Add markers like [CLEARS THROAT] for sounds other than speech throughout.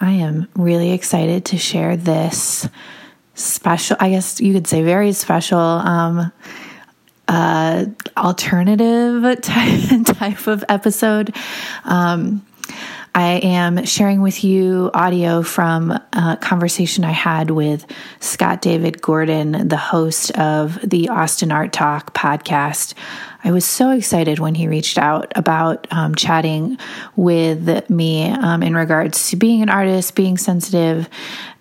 I am really excited to share this special, I guess you could say very special, um, uh, alternative [LAUGHS] type, type of episode. Um, I am sharing with you audio from a conversation I had with Scott David Gordon, the host of the Austin Art Talk podcast. I was so excited when he reached out about um, chatting with me um, in regards to being an artist, being sensitive,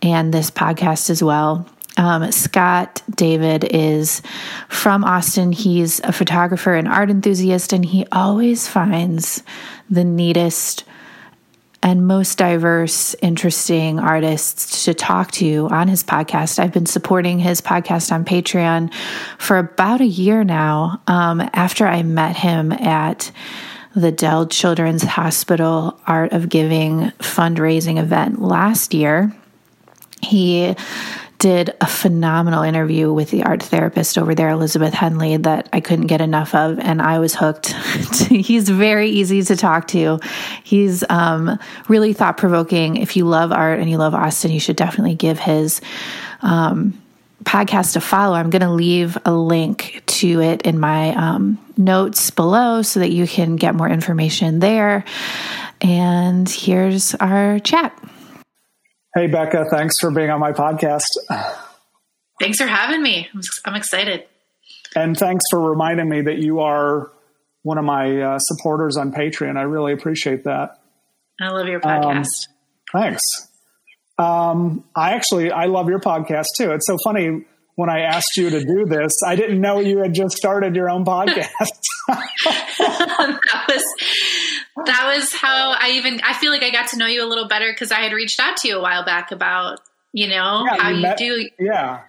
and this podcast as well. Um, Scott David is from Austin. He's a photographer and art enthusiast, and he always finds the neatest and most diverse, interesting artists to talk to on his podcast. I've been supporting his podcast on Patreon for about a year now. Um, after I met him at the Dell Children's Hospital Art of Giving fundraising event last year, he did a phenomenal interview with the art therapist over there, Elizabeth Henley, that I couldn't get enough of, and I was hooked. [LAUGHS] He's very easy to talk to. He's um, really thought provoking. If you love art and you love Austin, you should definitely give his. Um, podcast a follow. I'm going to leave a link to it in my um, notes below so that you can get more information there. And here's our chat. Hey, Becca, thanks for being on my podcast. Thanks for having me. I'm, excited. And thanks for reminding me that you are one of my uh, supporters on Patreon. I really appreciate that. I love your podcast. Um, thanks. Um, I actually I love your podcast too. It's so funny when I asked you to do this, I didn't know you had just started your own [LAUGHS] podcast. [LAUGHS] [LAUGHS] that was that was how I even I feel like I got to know you a little better because I had reached out to you a while back about you know yeah, how you met, do. Yeah.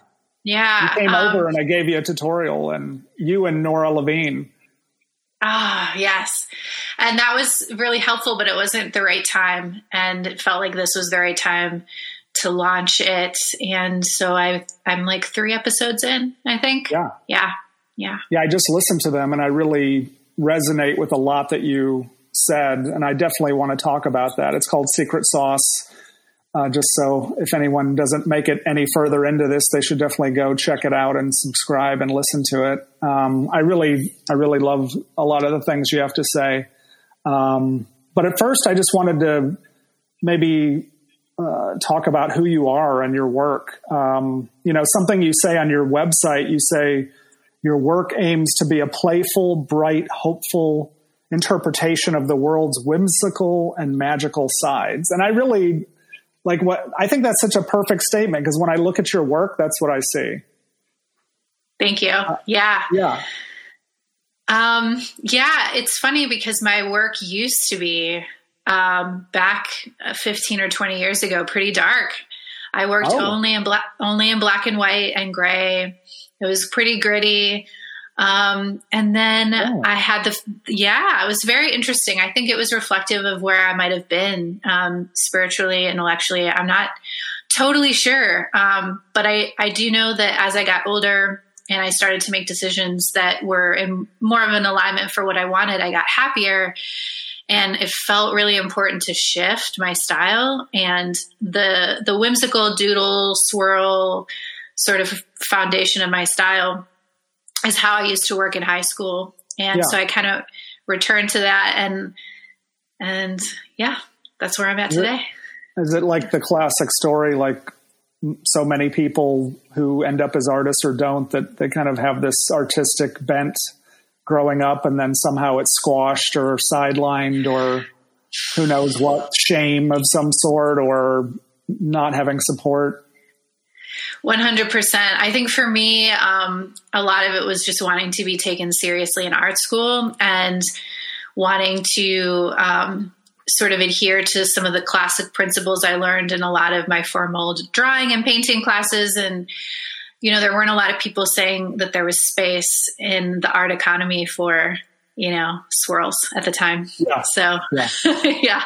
Yeah you came um, over and I gave you a tutorial and you and Nora Levine. Ah oh, yes. And that was really helpful but it wasn't the right time. And it felt like this was the right time to launch it. And so I I'm like 3 episodes in I think. Yeah. Yeah. Yeah. Yeah I just listened to them and I really resonate with a lot that you said, and I definitely want to talk about that. It's called Secret Sauce. Uh, just so if anyone doesn't make it any further into this, they should definitely go check it out and subscribe and listen to it. Um, I really, I really love a lot of the things you have to say. Um, but at first, I just wanted to maybe uh, talk about who you are and your work. Um, you know, something you say on your website. You say your work aims to be a playful, bright, hopeful interpretation of the world's whimsical and magical sides. And I really like what I think that's such a perfect statement because when I look at your work, that's what I see. Thank you. Uh, yeah. Yeah. Um, yeah, it's funny because my work used to be um, back 15 or 20 years ago pretty dark. I worked oh. only in black only in black and white and gray. It was pretty gritty. Um, and then oh. I had the, yeah, it was very interesting. I think it was reflective of where I might have been um, spiritually, intellectually. I'm not totally sure. Um, but I, I do know that as I got older and I started to make decisions that were in more of an alignment for what I wanted, I got happier. And it felt really important to shift my style and the the whimsical doodle swirl sort of foundation of my style is how I used to work in high school. And yeah. so I kind of returned to that and and yeah, that's where I'm at is today. It, is it like the classic story like so many people who end up as artists or don't that they kind of have this artistic bent growing up and then somehow it's squashed or sidelined or who knows what shame of some sort or not having support 100%. I think for me, um, a lot of it was just wanting to be taken seriously in art school and wanting to um, sort of adhere to some of the classic principles I learned in a lot of my formal drawing and painting classes. And, you know, there weren't a lot of people saying that there was space in the art economy for, you know, swirls at the time. Yeah. So, yeah. [LAUGHS] yeah.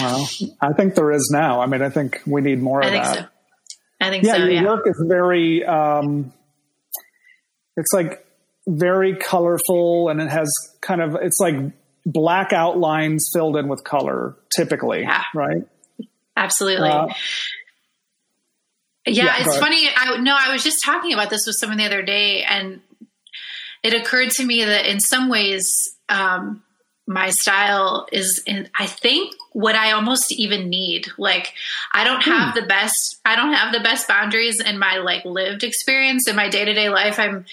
Well, I think there is now. I mean, I think we need more of that. So. I think yeah, so. Your yeah, work is very. Um, it's like very colorful, and it has kind of. It's like black outlines filled in with color, typically. Yeah. Right. absolutely. Uh, yeah, yeah, it's funny. I no, I was just talking about this with someone the other day, and it occurred to me that in some ways, um, my style is in, I think what I almost even need. Like I don't have hmm. the best I don't have the best boundaries in my like lived experience in my day-to-day life. I'm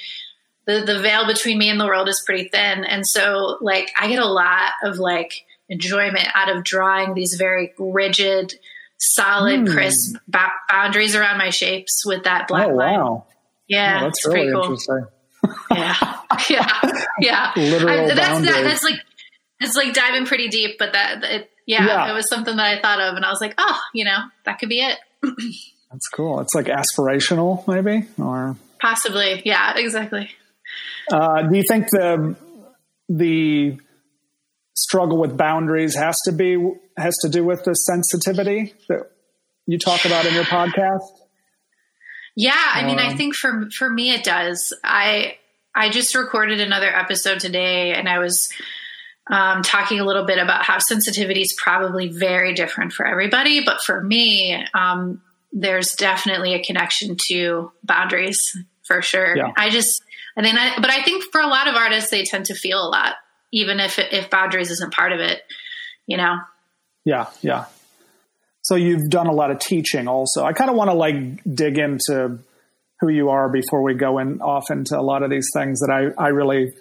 the the veil between me and the world is pretty thin. And so like I get a lot of like enjoyment out of drawing these very rigid, solid, hmm. crisp ba- boundaries around my shapes with that black oh, line. Wow. Yeah, oh, that's really cool. interesting. yeah, [LAUGHS] yeah, yeah. [LAUGHS] Literal I, that's that, that's like it's like diving pretty deep, but that it, yeah, yeah, it was something that I thought of, and I was like, oh, you know, that could be it. [CLEARS THROAT] That's cool. It's like aspirational, maybe, or possibly, yeah, exactly. Uh, do you think the the struggle with boundaries has to be has to do with the sensitivity that you talk about in your podcast? Yeah, I mean, I think for for me it does. I I just recorded another episode today, and I was um, talking a little bit about how sensitivity is probably very different for everybody. But for me, um, there's definitely a connection to boundaries for sure. Yeah. I just, I think, I, but I think for a lot of artists, they tend to feel a lot, even if if boundaries isn't part of it. You know. Yeah, yeah. So you've done a lot of teaching, also. I kind of want to like dig into who you are before we go in off into a lot of these things that I I really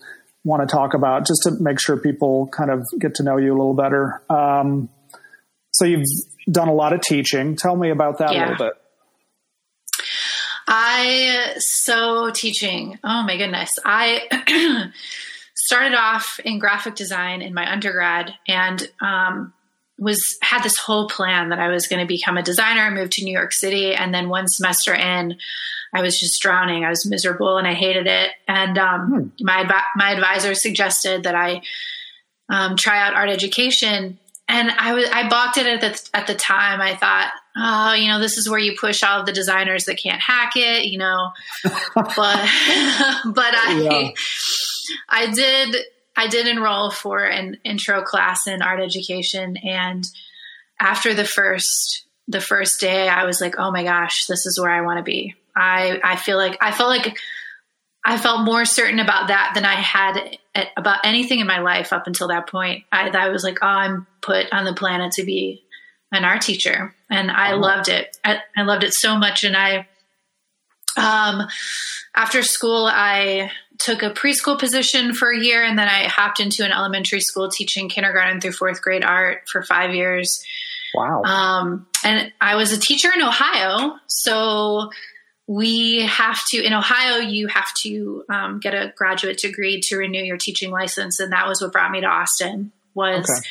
want to talk about just to make sure people kind of get to know you a little better. Um, so you've done a lot of teaching. Tell me about that yeah. a little bit. I so teaching. Oh my goodness. I [CLEARS THROAT] started off in graphic design in my undergrad and um, was had this whole plan that I was going to become a designer. I moved to New York City and then one semester in I was just drowning. I was miserable and I hated it. And um, hmm. my my advisor suggested that I um, try out art education, and I was I balked at it at the, at the time. I thought, oh, you know, this is where you push all of the designers that can't hack it, you know. [LAUGHS] but [LAUGHS] but I yeah. I did I did enroll for an intro class in art education, and after the first the first day, I was like, oh my gosh, this is where I want to be. I I feel like I felt like I felt more certain about that than I had at, about anything in my life up until that point. I, I was like, oh, I'm put on the planet to be an art teacher, and I oh. loved it. I, I loved it so much, and I um after school I took a preschool position for a year and then I hopped into an elementary school teaching kindergarten through fourth grade art for five years. Wow. Um, and I was a teacher in Ohio. So we have to in ohio you have to um, get a graduate degree to renew your teaching license and that was what brought me to austin was okay.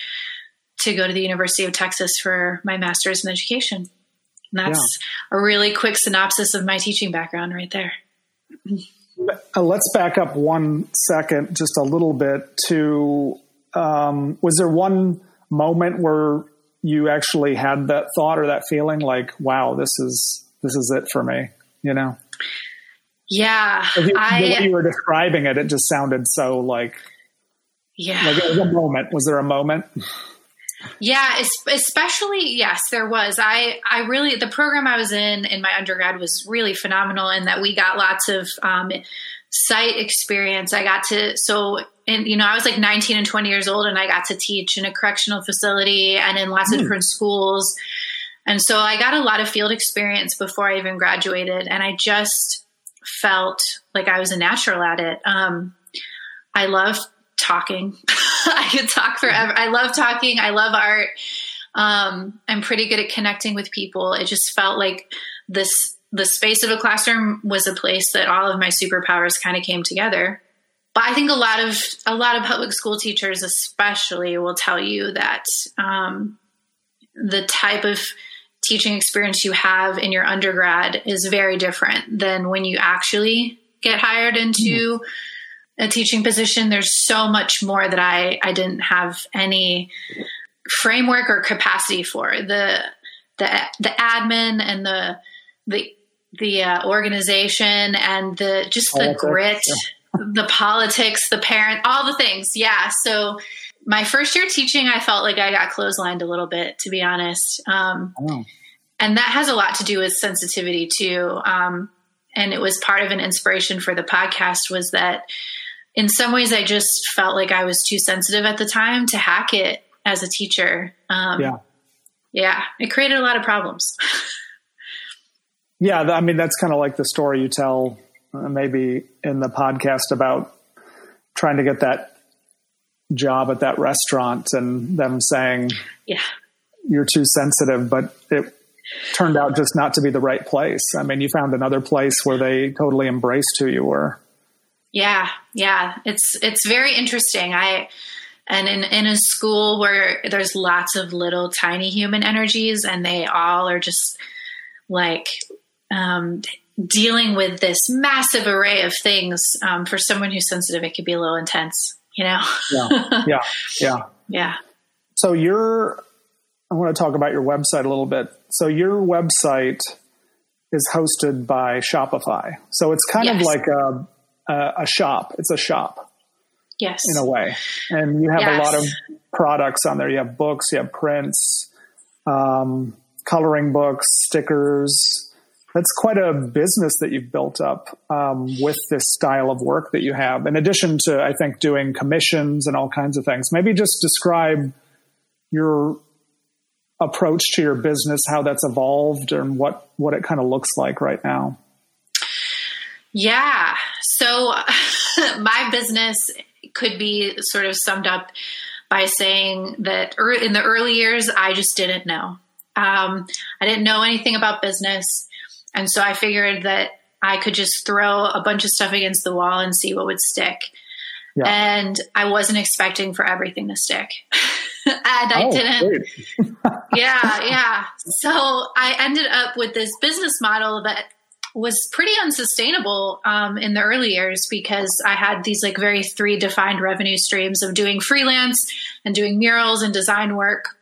to go to the university of texas for my master's in education and that's yeah. a really quick synopsis of my teaching background right there uh, let's back up one second just a little bit to um, was there one moment where you actually had that thought or that feeling like wow this is this is it for me you know? Yeah. You, I, the way you were describing it, it just sounded so like, yeah. Like it was a moment. Was there a moment? Yeah, especially yes, there was. I I really the program I was in in my undergrad was really phenomenal in that we got lots of um, site experience. I got to so and you know I was like 19 and 20 years old and I got to teach in a correctional facility and in lots mm. of hmm. different schools and so I got a lot of field experience before I even graduated, and I just felt like I was a natural at it. Um, I love talking. [LAUGHS] I could talk forever. I love talking. I love art. Um, I'm pretty good at connecting with people. It just felt like this the space of a classroom was a place that all of my superpowers kind of came together. But I think a lot of a lot of public school teachers, especially, will tell you that um, the type of teaching experience you have in your undergrad is very different than when you actually get hired into mm-hmm. a teaching position. There's so much more that I, I didn't have any framework or capacity for. The the the admin and the the the uh, organization and the just the politics, grit, yeah. the politics, the parent, all the things. Yeah. So my first year teaching, I felt like I got clotheslined a little bit, to be honest. Um, oh. And that has a lot to do with sensitivity too. Um, and it was part of an inspiration for the podcast was that in some ways I just felt like I was too sensitive at the time to hack it as a teacher. Um, yeah. Yeah. It created a lot of problems. [LAUGHS] yeah. I mean, that's kind of like the story you tell uh, maybe in the podcast about trying to get that job at that restaurant and them saying, yeah, you're too sensitive, but it turned out just not to be the right place. I mean, you found another place where they totally embraced who you were. Yeah, yeah, it's it's very interesting. I and in in a school where there's lots of little tiny human energies, and they all are just like um, dealing with this massive array of things. Um, for someone who's sensitive, it could be a little intense you know? yeah. Yeah. Yeah. [LAUGHS] Yeah. So you're, I want to talk about your website a little bit. So your website is hosted by Shopify. So it's kind yes. of like a, a, a, shop. It's a shop. Yes. In a way. And you have yes. a lot of products on there. You have books, you have prints, um, coloring books, stickers, that's quite a business that you've built up um, with this style of work that you have. In addition to, I think, doing commissions and all kinds of things. Maybe just describe your approach to your business, how that's evolved, and what what it kind of looks like right now. Yeah. So [LAUGHS] my business could be sort of summed up by saying that in the early years, I just didn't know. Um, I didn't know anything about business. And so I figured that I could just throw a bunch of stuff against the wall and see what would stick. Yeah. And I wasn't expecting for everything to stick. [LAUGHS] and I oh, didn't. [LAUGHS] yeah, yeah. So I ended up with this business model that was pretty unsustainable um, in the early years because I had these like very three defined revenue streams of doing freelance and doing murals and design work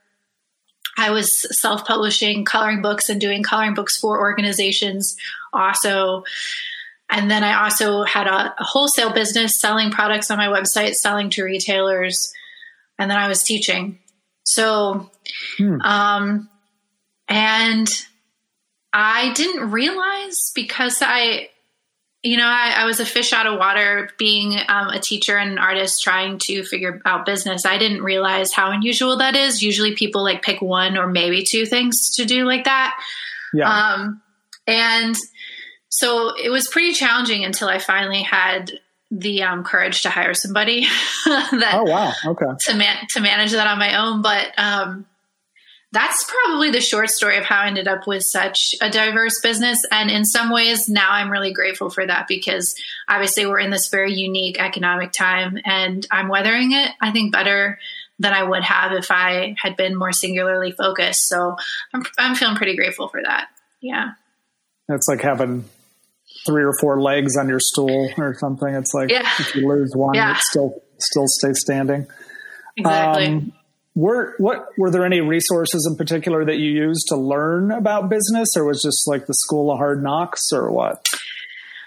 I was self publishing coloring books and doing coloring books for organizations also. And then I also had a, a, wholesale business selling products on my website, selling to retailers. And then I was teaching. So, hmm. um, and I didn't realize because I you know, I, I, was a fish out of water being um, a teacher and an artist trying to figure out business. I didn't realize how unusual that is. Usually people like pick one or maybe two things to do like that. Yeah. Um, and so it was pretty challenging until I finally had the um, courage to hire somebody [LAUGHS] that, oh, wow. Okay. To, man- to manage that on my own. But, um, that's probably the short story of how I ended up with such a diverse business. And in some ways, now I'm really grateful for that because obviously we're in this very unique economic time and I'm weathering it, I think, better than I would have if I had been more singularly focused. So I'm, I'm feeling pretty grateful for that. Yeah. It's like having three or four legs on your stool or something. It's like yeah. if you lose one, yeah. it still still stays standing. Exactly. Um, were what were there any resources in particular that you used to learn about business, or was just like the School of Hard Knocks, or what?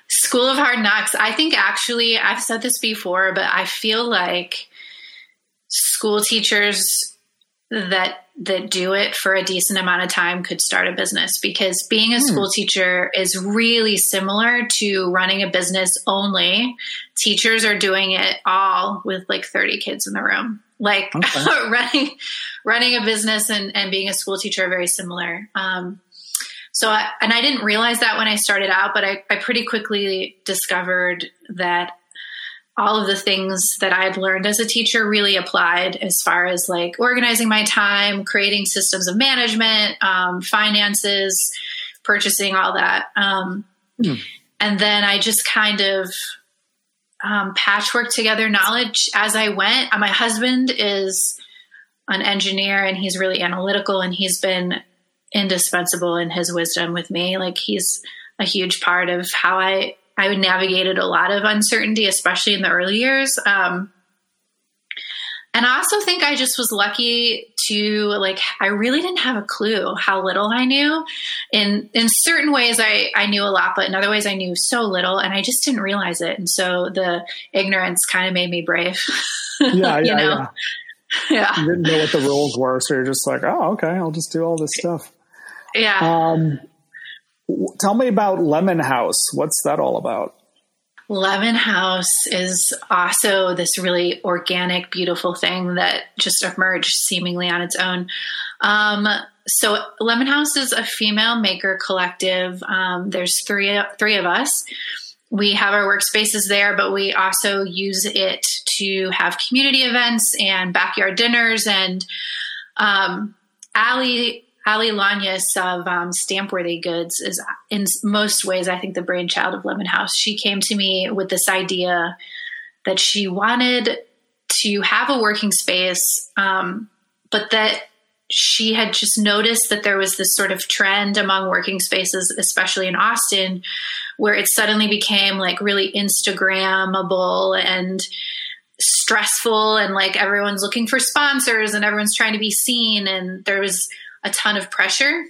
School of Hard Knocks. I think actually I've said this before, but I feel like school teachers that that do it for a decent amount of time could start a business because being a hmm. school teacher is really similar to running a business only teachers are doing it all with like 30 kids in the room like okay. [LAUGHS] running running a business and, and being a school teacher are very similar. Um, so, I, and I didn't realize that when I started out, but I, I pretty quickly discovered that all of the things that I had learned as a teacher really applied as far as like organizing my time, creating systems of management, um, finances, purchasing, all that. Um, mm. And then I just kind of um, patchwork together knowledge as I went. Uh, my husband is an engineer and he's really analytical and he's been indispensable in his wisdom with me. Like he's a huge part of how I I navigated a lot of uncertainty, especially in the early years. Um, and I also think I just was lucky to like I really didn't have a clue how little I knew. In in certain ways I I knew a lot, but in other ways I knew so little and I just didn't realize it. And so the ignorance kind of made me brave. Yeah, [LAUGHS] yeah, you know? Yeah. You didn't know what the rules were, so you're just like, oh, okay, I'll just do all this stuff. Yeah. Um, tell me about Lemon House. What's that all about? Lemon House is also this really organic, beautiful thing that just emerged seemingly on its own. Um, so Lemon House is a female maker collective. Um, there's three three of us. We have our workspaces there, but we also use it to have community events and backyard dinners. And um, Allie Ali Lanyas of um, Stampworthy Goods is, in most ways, I think, the brainchild of Lemon House. She came to me with this idea that she wanted to have a working space, um, but that she had just noticed that there was this sort of trend among working spaces, especially in Austin, where it suddenly became like really Instagrammable and stressful, and like everyone's looking for sponsors and everyone's trying to be seen, and there was a ton of pressure.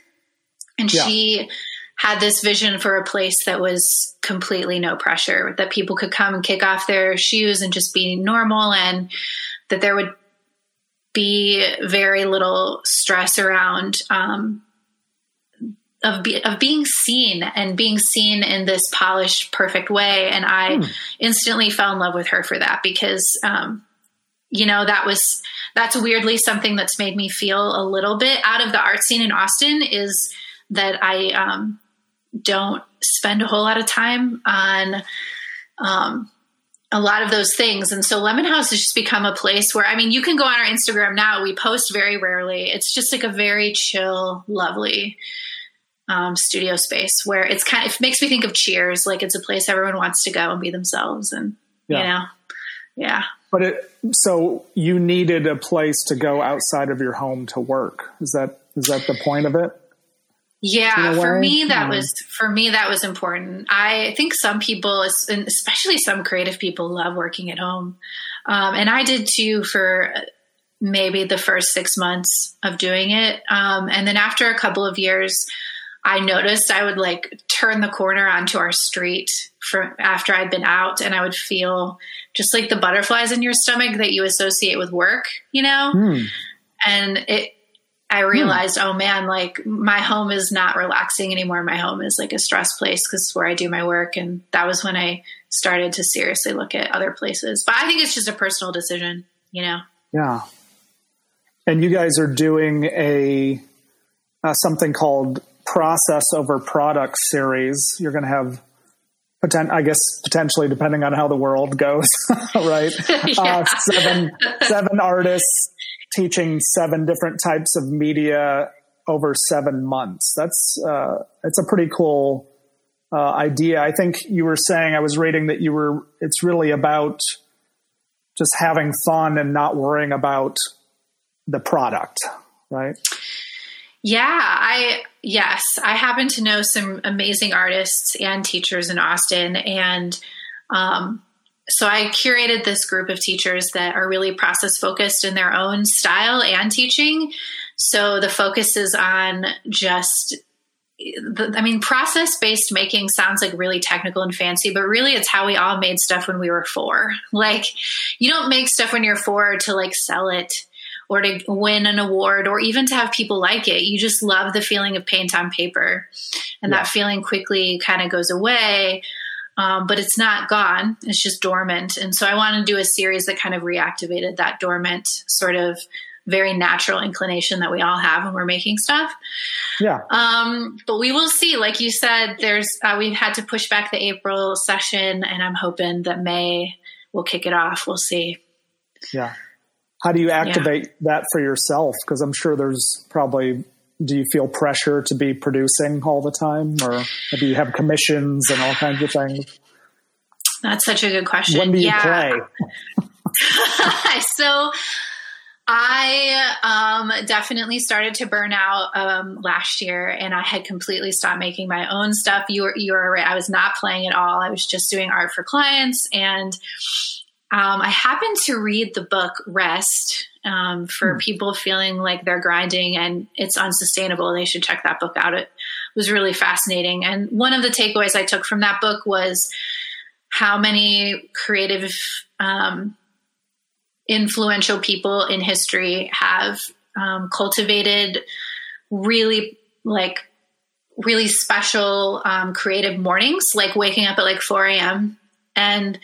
And yeah. she had this vision for a place that was completely no pressure, that people could come and kick off their shoes and just be normal, and that there would be very little stress around um, of be, of being seen and being seen in this polished, perfect way. And I hmm. instantly fell in love with her for that because, um, you know, that was that's weirdly something that's made me feel a little bit out of the art scene in Austin is that I um, don't spend a whole lot of time on um, a lot of those things. And so Lemon House has just become a place where, I mean, you can go on our Instagram now. We post very rarely. It's just like a very chill, lovely um, studio space where it's kind of, it makes me think of Cheers. Like it's a place everyone wants to go and be themselves. And, yeah. you know, yeah. But it, so you needed a place to go outside of your home to work. Is that is that the point of it? Yeah, for me that was for me that was important. I think some people, especially some creative people, love working at home, um, and I did too for maybe the first six months of doing it, um, and then after a couple of years, I noticed I would like turn the corner onto our street for after I'd been out and I would feel just like the butterflies in your stomach that you associate with work, you know? Mm. And it I hmm. realized, mm. oh man, like my home is not relaxing anymore. My home is like a stress place because it's where I do my work. And that was when I started to seriously look at other places. But I think it's just a personal decision, you know? Yeah. And you guys are doing a uh, something called process over product series. You're going to have, I guess, potentially, depending on how the world goes, [LAUGHS] right? [LAUGHS] uh, seven seven artists teaching seven different types of media over seven months. That's uh, it's a pretty cool uh, idea. I think you were saying I was reading that you were. It's really about just having fun and not worrying about the product, right? Yeah, I yes, I happen to know some amazing artists and teachers in Austin, and um, so I curated this group of teachers that are really process focused in their own style and teaching. So the focus is on just I mean, process based making sounds like really technical and fancy, but really it's how we all made stuff when we were four. Like, you don't make stuff when you're four to like sell it or to win an award or even to have people like it. You just love the feeling of paint on paper. And yeah. that feeling quickly kind of goes away. Um, but it's not gone. It's just dormant. And so I want to do a series that kind of reactivated that dormant sort of very natural inclination that we all have when we're making stuff. Yeah. Um, but we will see. Like you said, there's uh, we've had to push back the April session, and I'm hoping that May will kick it off. We'll see. Yeah. How do you activate yeah. that for yourself? Because I'm sure there's probably. Do you feel pressure to be producing all the time, or do you have commissions and all kinds of things? That's such a good question. When do you yeah. play? [LAUGHS] so I um, definitely started to burn out um, last year, and I had completely stopped making my own stuff. You were you were right. I was not playing at all. I was just doing art for clients, and um, I happened to read the book Rest um, for mm. people feeling like they're grinding and it's unsustainable. They should check that book out. It was really fascinating. And one of the takeaways I took from that book was how many creative um, influential people in history have um, cultivated really like really special um, creative mornings, like waking up at like 4 a.m. And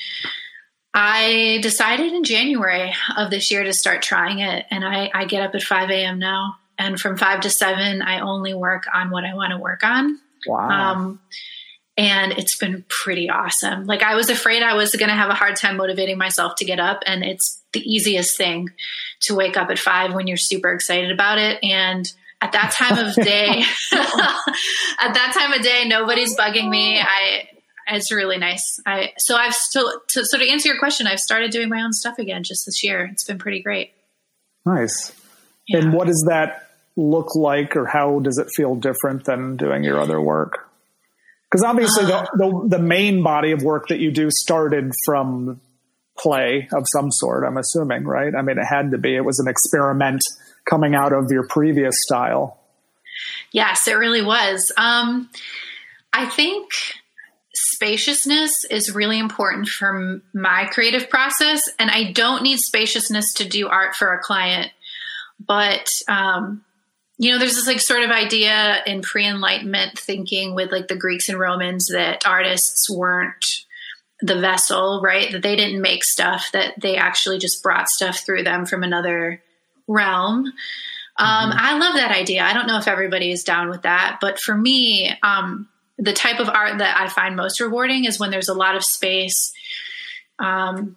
I decided in January of this year to start trying it. And I, I get up at 5 a.m. now. And from 5 to 7, I only work on what I want to work on. Wow. Um, and it's been pretty awesome. Like I was afraid I was going to have a hard time motivating myself to get up, and it's the easiest thing to wake up at five when you're super excited about it. And at that time of day, [LAUGHS] [LAUGHS] at that time of day, nobody's bugging me. I it's really nice. I so I've still to, so to answer your question, I've started doing my own stuff again just this year. It's been pretty great. Nice. Yeah. And what does that look like, or how does it feel different than doing your other work? Because obviously, uh, the, the the main body of work that you do started from play of some sort. I'm assuming, right? I mean, it had to be. It was an experiment coming out of your previous style. Yes, it really was. Um, I think spaciousness is really important for my creative process, and I don't need spaciousness to do art for a client. But um, you know, there's this like sort of idea in pre-enlightenment thinking with like the Greeks and Romans that artists weren't the vessel, right? That they didn't make stuff, that they actually just brought stuff through them from another realm. Um, mm-hmm. I love that idea. I don't know if everybody is down with that, but for me, um, the type of art that I find most rewarding is when there's a lot of space, um,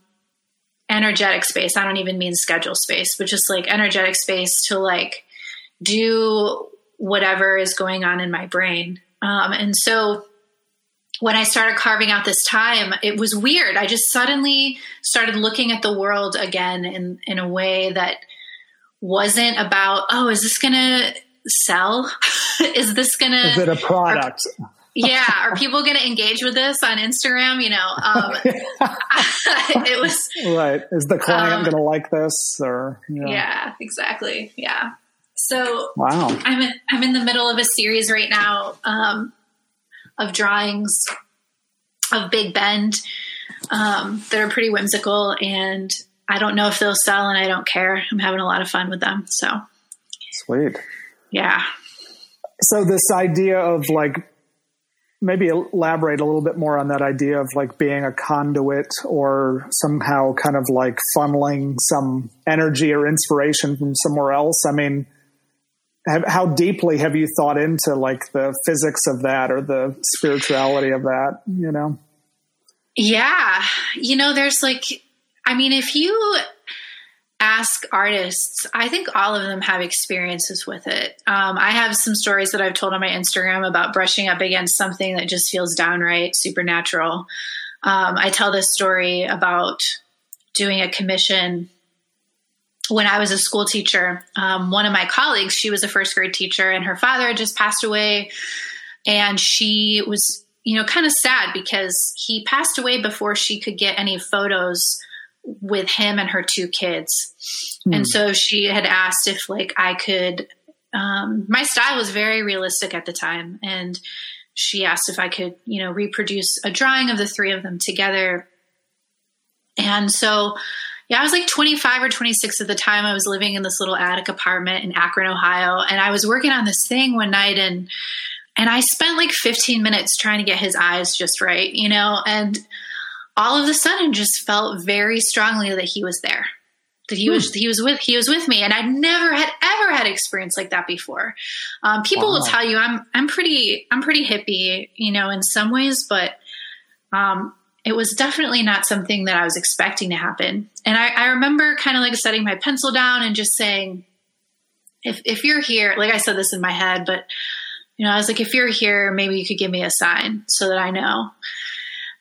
energetic space. I don't even mean schedule space, but just like energetic space to like do whatever is going on in my brain. Um, and so when I started carving out this time, it was weird. I just suddenly started looking at the world again in, in a way that wasn't about, oh, is this going to sell? [LAUGHS] is this going to. Is it a product? Are, yeah. Are people going to engage with this on Instagram? You know, um, [LAUGHS] [LAUGHS] it was. Right. Is the client um, going to like this or. Yeah, exactly. Yeah. So wow. I'm in, I'm in the middle of a series right now um, of drawings of Big Bend um, that are pretty whimsical and I don't know if they'll sell and I don't care. I'm having a lot of fun with them. So sweet. Yeah. So this idea of like maybe elaborate a little bit more on that idea of like being a conduit or somehow kind of like funneling some energy or inspiration from somewhere else. I mean, have, how deeply have you thought into like the physics of that or the spirituality of that, you know? Yeah. You know, there's like I mean, if you ask artists, I think all of them have experiences with it. Um, I have some stories that I've told on my Instagram about brushing up against something that just feels downright supernatural. Um, I tell this story about doing a commission when I was a school teacher. Um, one of my colleagues, she was a first grade teacher, and her father had just passed away. And she was, you know, kind of sad because he passed away before she could get any photos with him and her two kids. Mm. And so she had asked if like I could um, my style was very realistic at the time and she asked if I could, you know, reproduce a drawing of the three of them together. And so yeah, I was like 25 or 26 at the time. I was living in this little attic apartment in Akron, Ohio, and I was working on this thing one night and and I spent like 15 minutes trying to get his eyes just right, you know, and all of a sudden just felt very strongly that he was there that he was hmm. he was with he was with me and i'd never had ever had experience like that before um, people wow. will tell you i'm i'm pretty i'm pretty hippie you know in some ways but um, it was definitely not something that i was expecting to happen and i, I remember kind of like setting my pencil down and just saying if if you're here like i said this in my head but you know i was like if you're here maybe you could give me a sign so that i know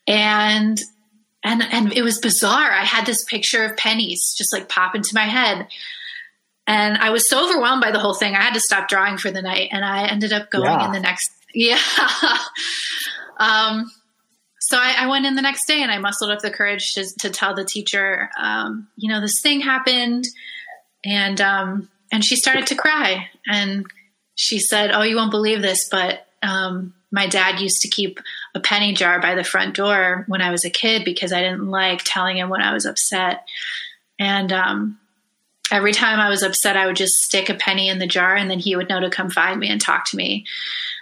and and and it was bizarre. I had this picture of pennies just like pop into my head. And I was so overwhelmed by the whole thing, I had to stop drawing for the night. And I ended up going yeah. in the next, [LAUGHS] yeah. um, so I, I, went in the next day and I muscled up the courage to, to tell the teacher, um, you know, this thing happened, and um, and she started to cry, and she said, "Oh, you won't believe this, but um, my dad used to keep a penny jar by the front door when I was a kid because I didn't like telling him when I was upset. And um, every time I was upset, I would just stick a penny in the jar, and then he would know to come find me and talk to me.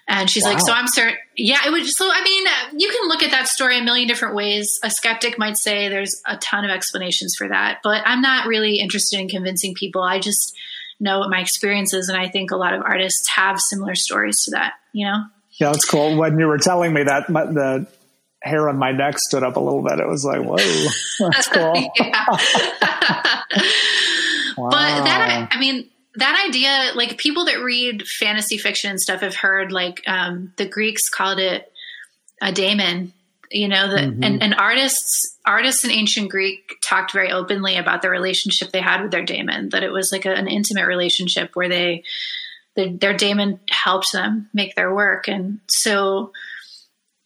And she's wow. like, "So I'm certain." Yeah, it would. So I mean, you can look at that story a million different ways. A skeptic might say there's a ton of explanations for that, but I'm not really interested in convincing people. I just know what my experience is, and I think a lot of artists have similar stories to that. You know? Yeah, that's cool. When you were telling me that, the hair on my neck stood up a little bit. It was like, whoa, [LAUGHS] that's [LAUGHS] cool. wow. [LAUGHS] But that, I mean, that idea, like people that read fantasy fiction and stuff have heard, like um, the Greeks called it a daemon. You know, that mm-hmm. and, and artists artists in ancient Greek talked very openly about the relationship they had with their daemon. That it was like a, an intimate relationship where they the, their daemon helped them make their work, and so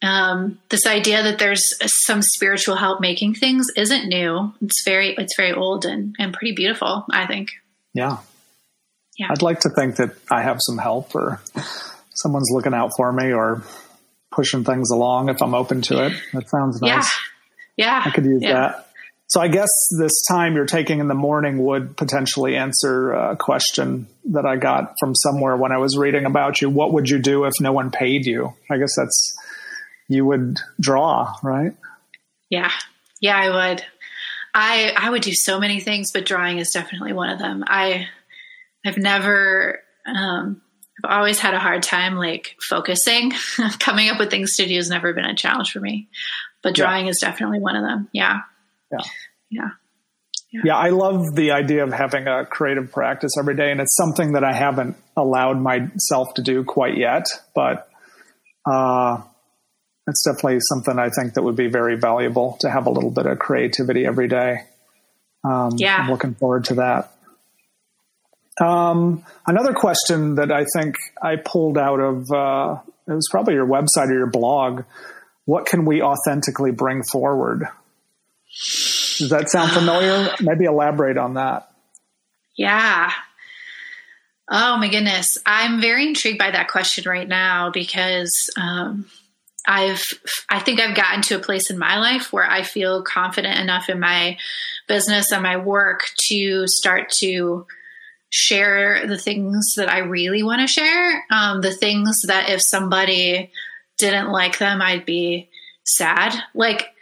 um, this idea that there's some spiritual help making things isn't new. It's very it's very old and and pretty beautiful. I think. Yeah. Yeah. I'd like to think that I have some help or someone's looking out for me or pushing things along if I'm open to it. That sounds nice. Yeah. Yeah. I could use yeah. that. So I guess this time you're taking in the morning would potentially answer a question that I got from somewhere when I was reading about you. What would you do if no one paid you? I guess that's you would draw, right? Yeah. Yeah, I would. I I would do so many things, but drawing is definitely one of them. I I've never um I've always had a hard time like focusing. [LAUGHS] Coming up with things to do has never been a challenge for me. But drawing yeah. is definitely one of them. Yeah. Yeah. Yeah. Yeah. yeah, I love the idea of having a creative practice every day, and it's something that I haven't allowed myself to do quite yet. But uh, that's definitely something I think that would be very valuable to have a little bit of creativity every day. Um, yeah. I'm looking forward to that. Um, another question that I think I pulled out of uh, it was probably your website or your blog. What can we authentically bring forward? Does that sound familiar? Maybe elaborate on that. Yeah. Oh my goodness. I'm very intrigued by that question right now because um, I've I think I've gotten to a place in my life where I feel confident enough in my business and my work to start to share the things that I really want to share. Um, the things that if somebody didn't like them, I'd be sad. Like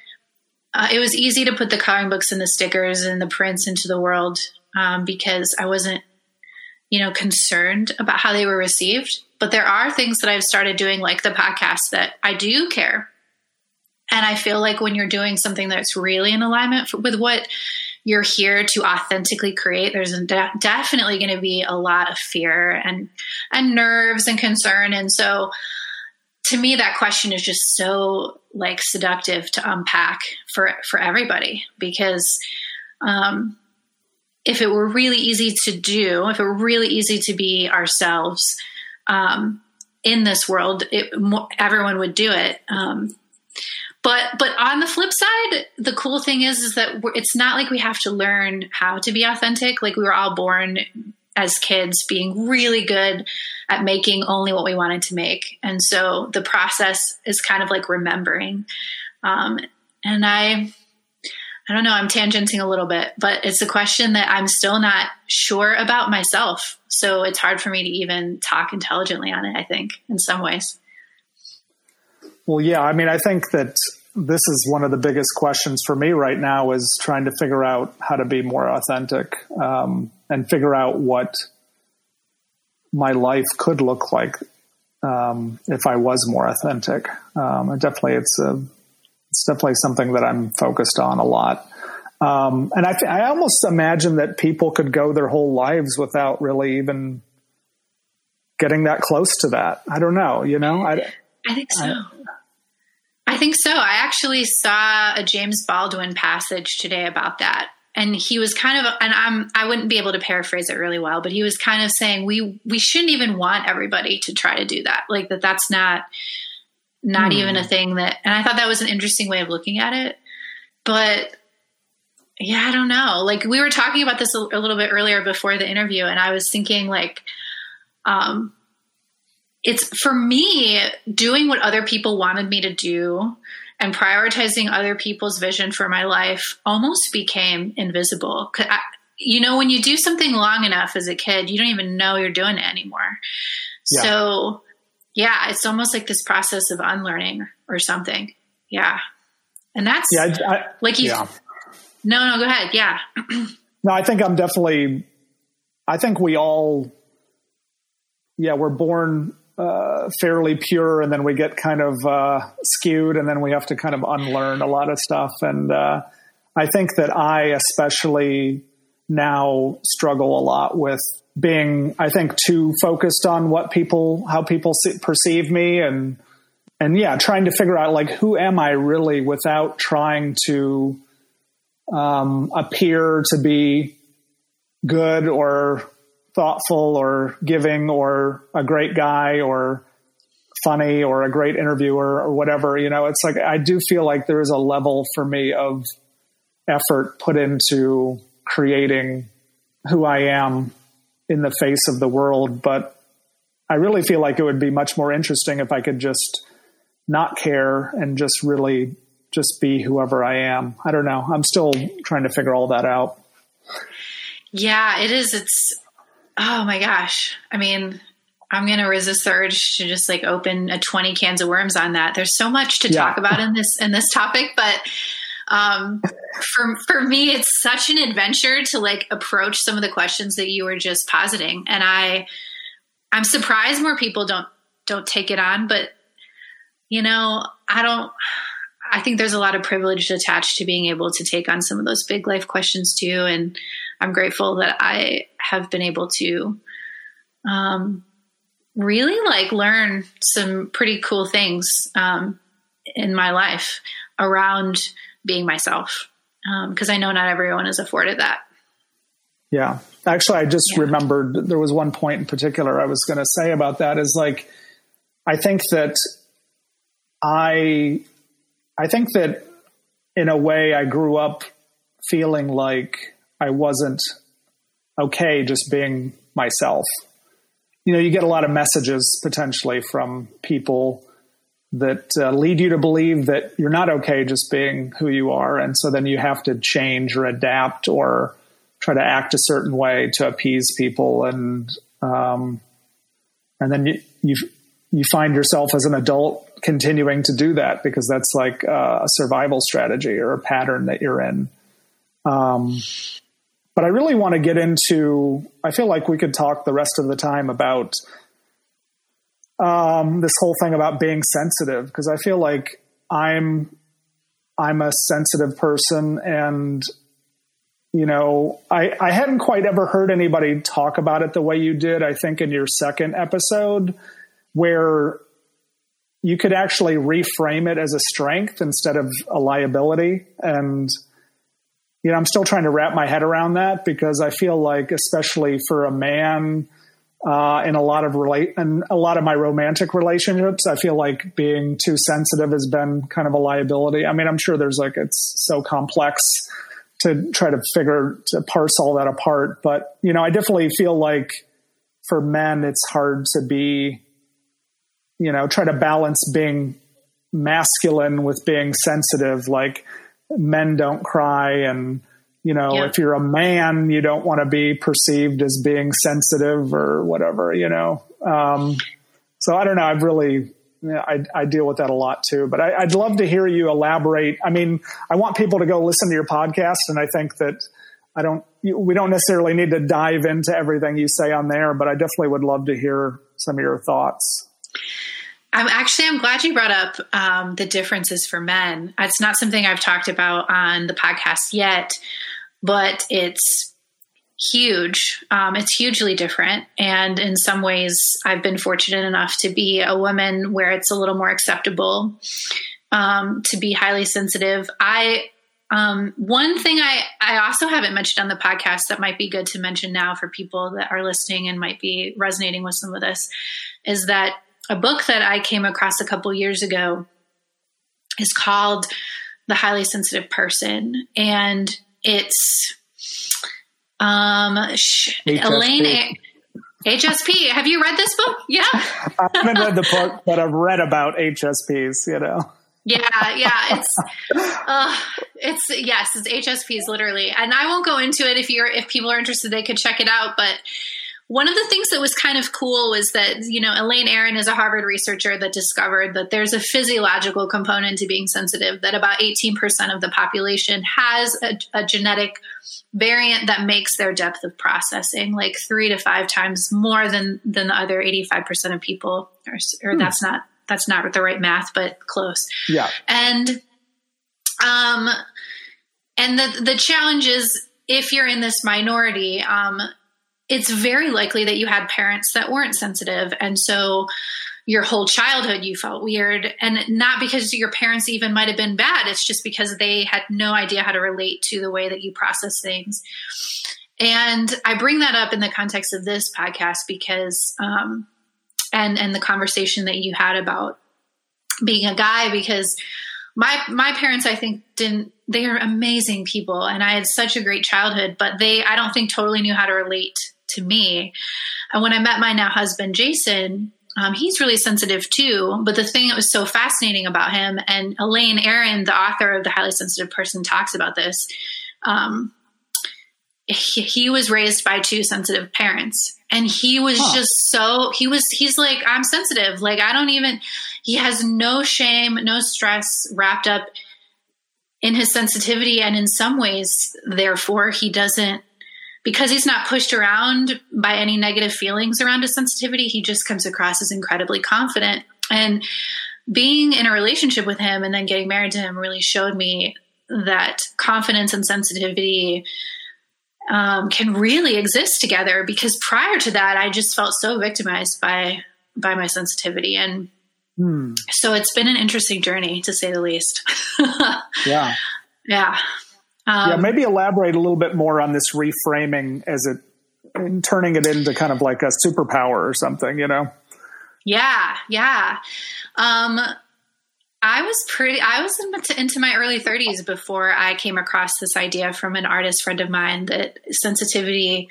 uh, it was easy to put the coloring books and the stickers and the prints into the world um, because I wasn't, you know, concerned about how they were received. But there are things that I've started doing, like the podcast, that I do care. And I feel like when you're doing something that's really in alignment for, with what you're here to authentically create, there's de- definitely going to be a lot of fear and and nerves and concern. And so, to me, that question is just so like seductive to unpack for for everybody because um, if it were really easy to do, if it were really easy to be ourselves, um, in this world, it, everyone would do it. Um, but but on the flip side, the cool thing is is that it's not like we have to learn how to be authentic. Like we were all born as kids being really good at making only what we wanted to make, and so the process is kind of like remembering. Um, and I I don't know, I'm tangenting a little bit, but it's a question that I'm still not sure about myself. So it's hard for me to even talk intelligently on it, I think, in some ways. Well, yeah, I mean, I think that this is one of the biggest questions for me right now is trying to figure out how to be more authentic um, and figure out what my life could look like um, if I was more authentic. Um, definitely, it's a it's definitely something that I'm focused on a lot. Um, and I, I almost imagine that people could go their whole lives without really even getting that close to that. I don't know, you know, I, I think so. I, I think so. I actually saw a James Baldwin passage today about that. And he was kind of, and I'm, I wouldn't be able to paraphrase it really well, but he was kind of saying we, we shouldn't even want everybody to try to do that. Like that, that's not, not hmm. even a thing that, and I thought that was an interesting way of looking at it. But yeah, I don't know. Like we were talking about this a, a little bit earlier before the interview, and I was thinking like, um, it's for me doing what other people wanted me to do and prioritizing other people's vision for my life almost became invisible. I, you know, when you do something long enough as a kid, you don't even know you're doing it anymore. Yeah. So, yeah, it's almost like this process of unlearning or something. Yeah. And that's yeah, I, I, like you. Yeah. No, no, go ahead. Yeah. [CLEARS THROAT] no, I think I'm definitely, I think we all, yeah, we're born uh, fairly pure, and then we get kind of uh, skewed, and then we have to kind of unlearn a lot of stuff. And uh, I think that I especially now struggle a lot with being, I think, too focused on what people, how people see, perceive me, and and yeah, trying to figure out like who am I really without trying to um, appear to be good or thoughtful or giving or a great guy or funny or a great interviewer or whatever. You know, it's like I do feel like there is a level for me of effort put into creating who I am in the face of the world. But I really feel like it would be much more interesting if I could just not care and just really just be whoever I am. I don't know. I'm still trying to figure all that out. Yeah, it is. It's Oh my gosh. I mean, I'm going to resist the urge to just like open a 20 cans of worms on that. There's so much to yeah. talk about in this in this topic, but um, for for me, it's such an adventure to like approach some of the questions that you were just positing, and I I'm surprised more people don't don't take it on. But you know, I don't. I think there's a lot of privilege attached to being able to take on some of those big life questions too, and I'm grateful that I have been able to um, really like learn some pretty cool things um, in my life around being myself because um, I know not everyone is afforded that. Yeah. Actually, I just yeah. remembered there was one point in particular I was going to say about that is like, I think that I, I think that in a way I grew up feeling like I wasn't okay just being myself. You know, you get a lot of messages potentially from people that uh, lead you to believe that you're not okay just being who you are. And so then you have to change or adapt or try to act a certain way to appease people. And, um, and then you, you, you find yourself as an adult continuing to do that because that's like a survival strategy or a pattern that you're in. Um, but I really want to get into, I feel like we could talk the rest of the time about um, this whole thing about being sensitive because I feel like I'm I'm a sensitive person and you know I, I hadn't quite ever heard anybody talk about it the way you did I think in your second episode where you could actually reframe it as a strength instead of a liability. And you know, I'm still trying to wrap my head around that because I feel like, especially for a man, uh, in a lot of relate and a lot of my romantic relationships, I feel like being too sensitive has been kind of a liability. I mean, I'm sure there's like it's so complex to try to figure to parse all that apart, but you know, I definitely feel like for men, it's hard to be, you know, try to balance being masculine with being sensitive. Like men don't cry and you know yeah. if you're a man you don't want to be perceived as being sensitive or whatever you know? Um, so i don't know i've really I, I, deal with that a lot too but I, i'd love to hear you elaborate. I mean i want people to go listen to your podcast and i think that i don't we don't necessarily need to dive into everything you say on there but i definitely would love to hear some of your thoughts I'm actually I'm glad you brought up um, the differences for men. It's not something I've talked about on the podcast yet, but it's huge. Um, it's hugely different, and in some ways, I've been fortunate enough to be a woman where it's a little more acceptable um, to be highly sensitive. I um, one thing I, I also haven't mentioned on the podcast that might be good to mention now for people that are listening and might be resonating with some of this is that a book that I came across a couple years ago is called The Highly Sensitive Person. And it's um, Elaine HSP. Have you read this book? Yeah. [LAUGHS] I haven't read the book, but I've read about HSPs, you know. Yeah, yeah, it's uh, it's yes, it's HSPs literally, and I won't go into it. If you're if people are interested, they could check it out. But one of the things that was kind of cool was that you know Elaine Aron is a Harvard researcher that discovered that there's a physiological component to being sensitive. That about 18% of the population has a, a genetic variant that makes their depth of processing like three to five times more than than the other 85% of people. Or, or hmm. that's not that's not the right math, but close. Yeah. And um and the the challenge is if you're in this minority, um, it's very likely that you had parents that weren't sensitive. And so your whole childhood you felt weird. And not because your parents even might have been bad, it's just because they had no idea how to relate to the way that you process things. And I bring that up in the context of this podcast because um, and and the conversation that you had about being a guy because my my parents I think didn't they are amazing people and I had such a great childhood but they I don't think totally knew how to relate to me. And when I met my now husband Jason um, he's really sensitive too. But the thing that was so fascinating about him and Elaine Aron, the author of the highly sensitive person talks about this um, he, he was raised by two sensitive parents. And he was huh. just so he was he's like i'm sensitive. Like i don't even he has no shame no stress wrapped up in his sensitivity. And in some ways therefore he doesn't because he's not pushed around by any negative feelings around his sensitivity he just comes across as incredibly confident. And being in a relationship with him and then getting married to him really showed me that confidence and sensitivity um, can really exist together because prior to that i just felt so victimized by by my sensitivity. And hmm. so it's been an interesting journey to say the least. [LAUGHS] Yeah. Yeah um, yeah maybe elaborate a little bit more on this reframing as it and turning it into kind of like a superpower or something you know yeah yeah um I was pretty, I was into my early 30s before I came across this idea from an artist friend of mine that sensitivity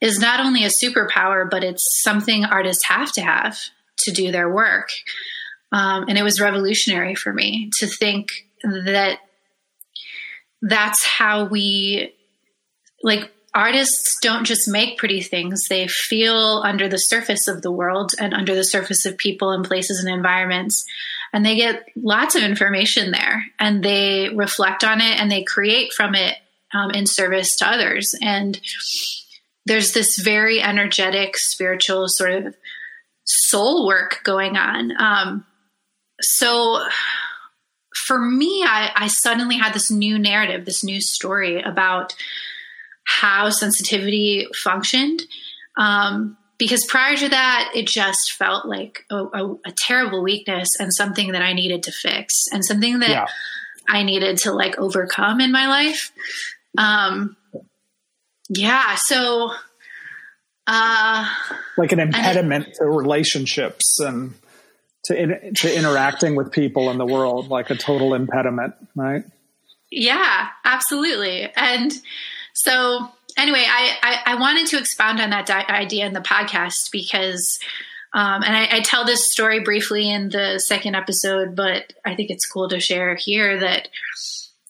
is not only a superpower, but it's something artists have to have to do their work. Um, and it was revolutionary for me to think that that's how we, like, artists don't just make pretty things, they feel under the surface of the world and under the surface of people and places and environments. And they get lots of information there and they reflect on it and they create from it um, in service to others. And there's this very energetic spiritual sort of soul work going on. Um, so for me I, I suddenly had this new narrative this new story about how sensitivity functioned um, because prior to that, it just felt like a, a, a, terrible weakness and something that I needed to fix and something that yeah. I needed to like overcome in my life. Um, yeah. So, uh, like an impediment to relationships and to, in, to interacting with people in the world, like a total impediment, right? Yeah, absolutely. And so, anyway, I, I, I, wanted to expound on that di- idea in the podcast because, um, and I, I, tell this story briefly in the second episode, but I think it's cool to share here that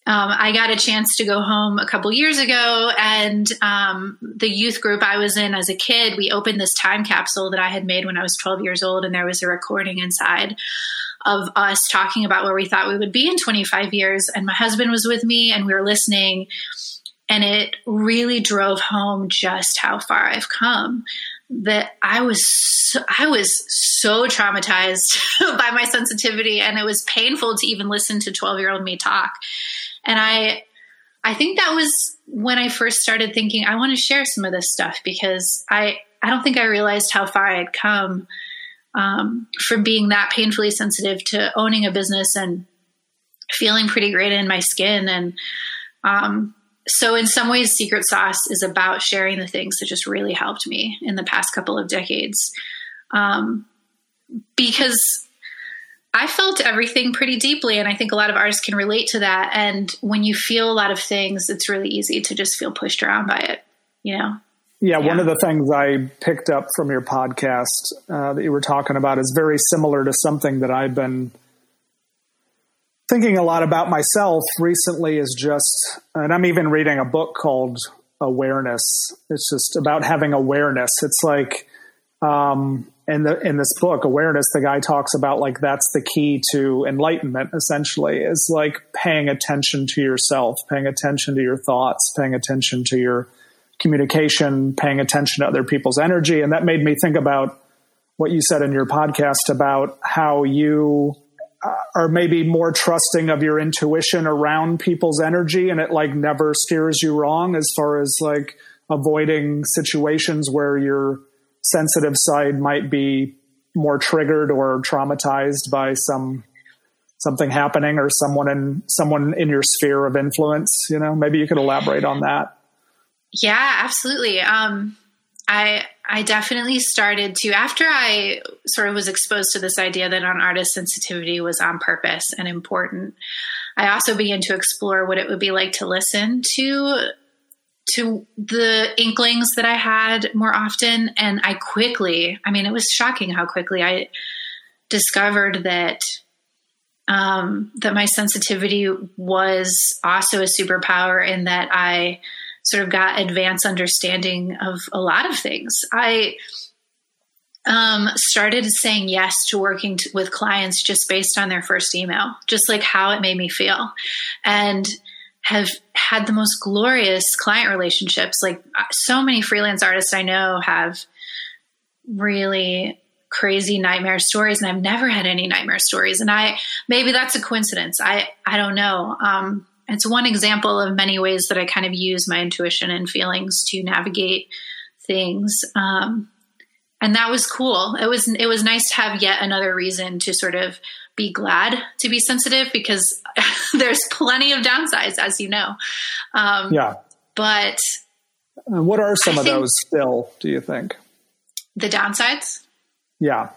um, I got a chance to go home a couple years ago, and um, the youth group I was in as a kid, we opened this time capsule that I had made when I was 12 years old, and there was a recording inside of us talking about where we thought we would be in 25 years. And my husband was with me, and we were listening and it really drove home just how far I've come. That I was so, I was so traumatized [LAUGHS] by my sensitivity, and it was painful to even listen to twelve year old me talk. And I I think that was when I first started thinking I want to share some of this stuff because I I don't think I realized how far I had come um, from being that painfully sensitive to owning a business and feeling pretty great in my skin. And um, so in some ways secret sauce is about sharing the things that just really helped me in the past couple of decades. Um, because i felt everything pretty deeply and i think a lot of artists can relate to that and when you feel a lot of things it's really easy to just feel pushed around by it you know yeah, yeah. one of the things I picked up from your podcast uh, that you were talking about is very similar to something that I've been thinking a lot about myself recently is just, and I'm even reading a book called Awareness. It's just about having awareness. It's like, um, in the in this book, Awareness, the guy talks about like that's the key to enlightenment. Essentially, is like paying attention to yourself, paying attention to your thoughts, paying attention to your communication, paying attention to other people's energy, and that made me think about what you said in your podcast about how you uh, are maybe more trusting of your intuition around people's energy and it like never steers you wrong as far as like avoiding situations where your sensitive side might be more triggered or traumatized by some something happening or someone in someone in your sphere of influence you know maybe you could elaborate on that yeah absolutely um I I definitely started to after I sort of was exposed to this idea that on artist sensitivity was on purpose and important. I also began to explore what it would be like to listen to to the inklings that I had more often and I quickly, I mean it was shocking how quickly I discovered that um, that my sensitivity was also a superpower in that I sort of got advanced understanding of a lot of things. I um, started saying yes to working t- with clients just based on their first email, just like how it made me feel. And have had the most glorious client relationships. Like uh, so many freelance artists I know have really crazy nightmare stories and I've never had any nightmare stories. And I, maybe that's a coincidence. I, I don't know. Um, it's one example of many ways that I kind of use my intuition and feelings to navigate things. Um, and that was cool. It was it was nice to have yet another reason to sort of be glad to be sensitive because [LAUGHS] there's plenty of downsides, as you know. Um, yeah. But what are some I of those still? Do you think the downsides? Yeah,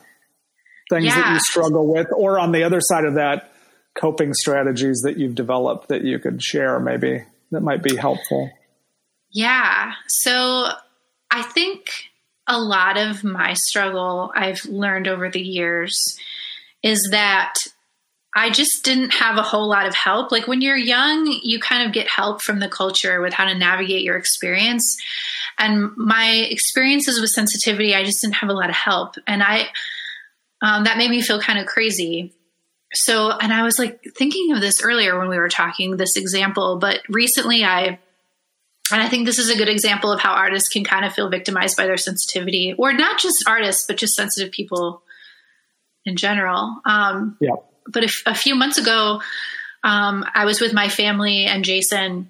things yeah. that you struggle with, or on the other side of that, coping strategies that you've developed that you could share maybe that might be helpful? Yeah. So I think a lot of my struggle I've learned over the years is that I just didn't have a whole lot of help. Like when you're young, you kind of get help from the culture with how to navigate your experience. And my experiences with sensitivity, I just didn't have a lot of help. And I, um, that made me feel kind of crazy so and i was like thinking of this earlier when we were talking this example but recently i and i think this is a good example of how artists can kind of feel victimized by their sensitivity or not just artists but just sensitive people in general um, yeah but if, a few months ago um, i was with my family and jason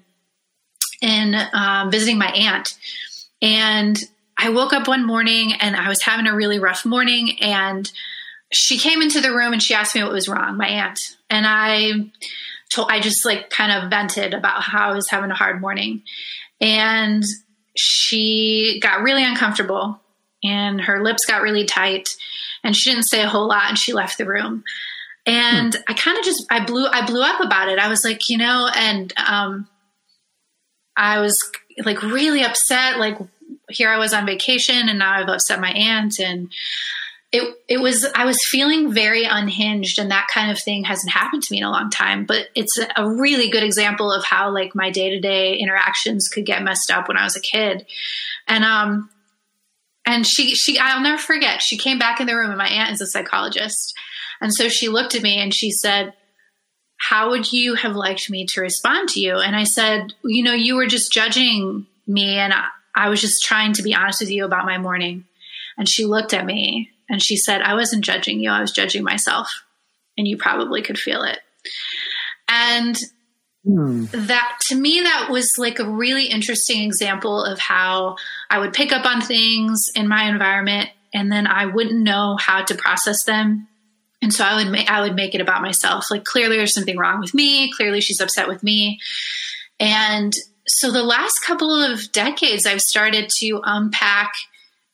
in um, visiting my aunt and i woke up one morning and i was having a really rough morning and she came into the room and she asked me what was wrong, my aunt. And I told, I just like kind of vented about how I was having a hard morning. And she got really uncomfortable and her lips got really tight and she didn't say a whole lot and she left the room. And hmm. I kind of just, I blew, I blew up about it. I was like, you know, and, um, I was like really upset. Like here I was on vacation and now I've upset my aunt and it it was I was feeling very unhinged and that kind of thing hasn't happened to me in a long time but it's a really good example of how like my day-to-day interactions could get messed up when I was a kid and um and she she I'll never forget she came back in the room and my aunt is a psychologist and so she looked at me and she said how would you have liked me to respond to you and I said you know you were just judging me and I, I was just trying to be honest with you about my morning and she looked at me and she said, I wasn't judging you, I was judging myself. And you probably could feel it. And hmm. that to me, that was like a really interesting example of how I would pick up on things in my environment and then I wouldn't know how to process them. And so I would make I would make it about myself. Like clearly there's something wrong with me. Clearly she's upset with me. And so the last couple of decades I've started to unpack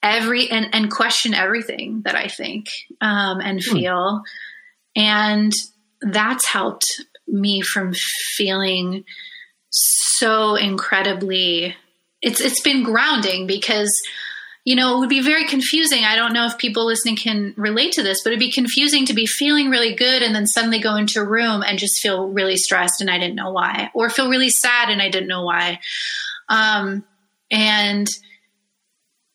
every and, and question everything that I think um, and hmm. feel. And that's helped me from feeling so incredibly it's it's been grounding because you know, it would be very confusing. I don't know if people listening can relate to this, but it'd be confusing to be feeling really good and then suddenly go into a room and just feel really stressed and I didn't know why, or feel really sad and I didn't know why. Um, and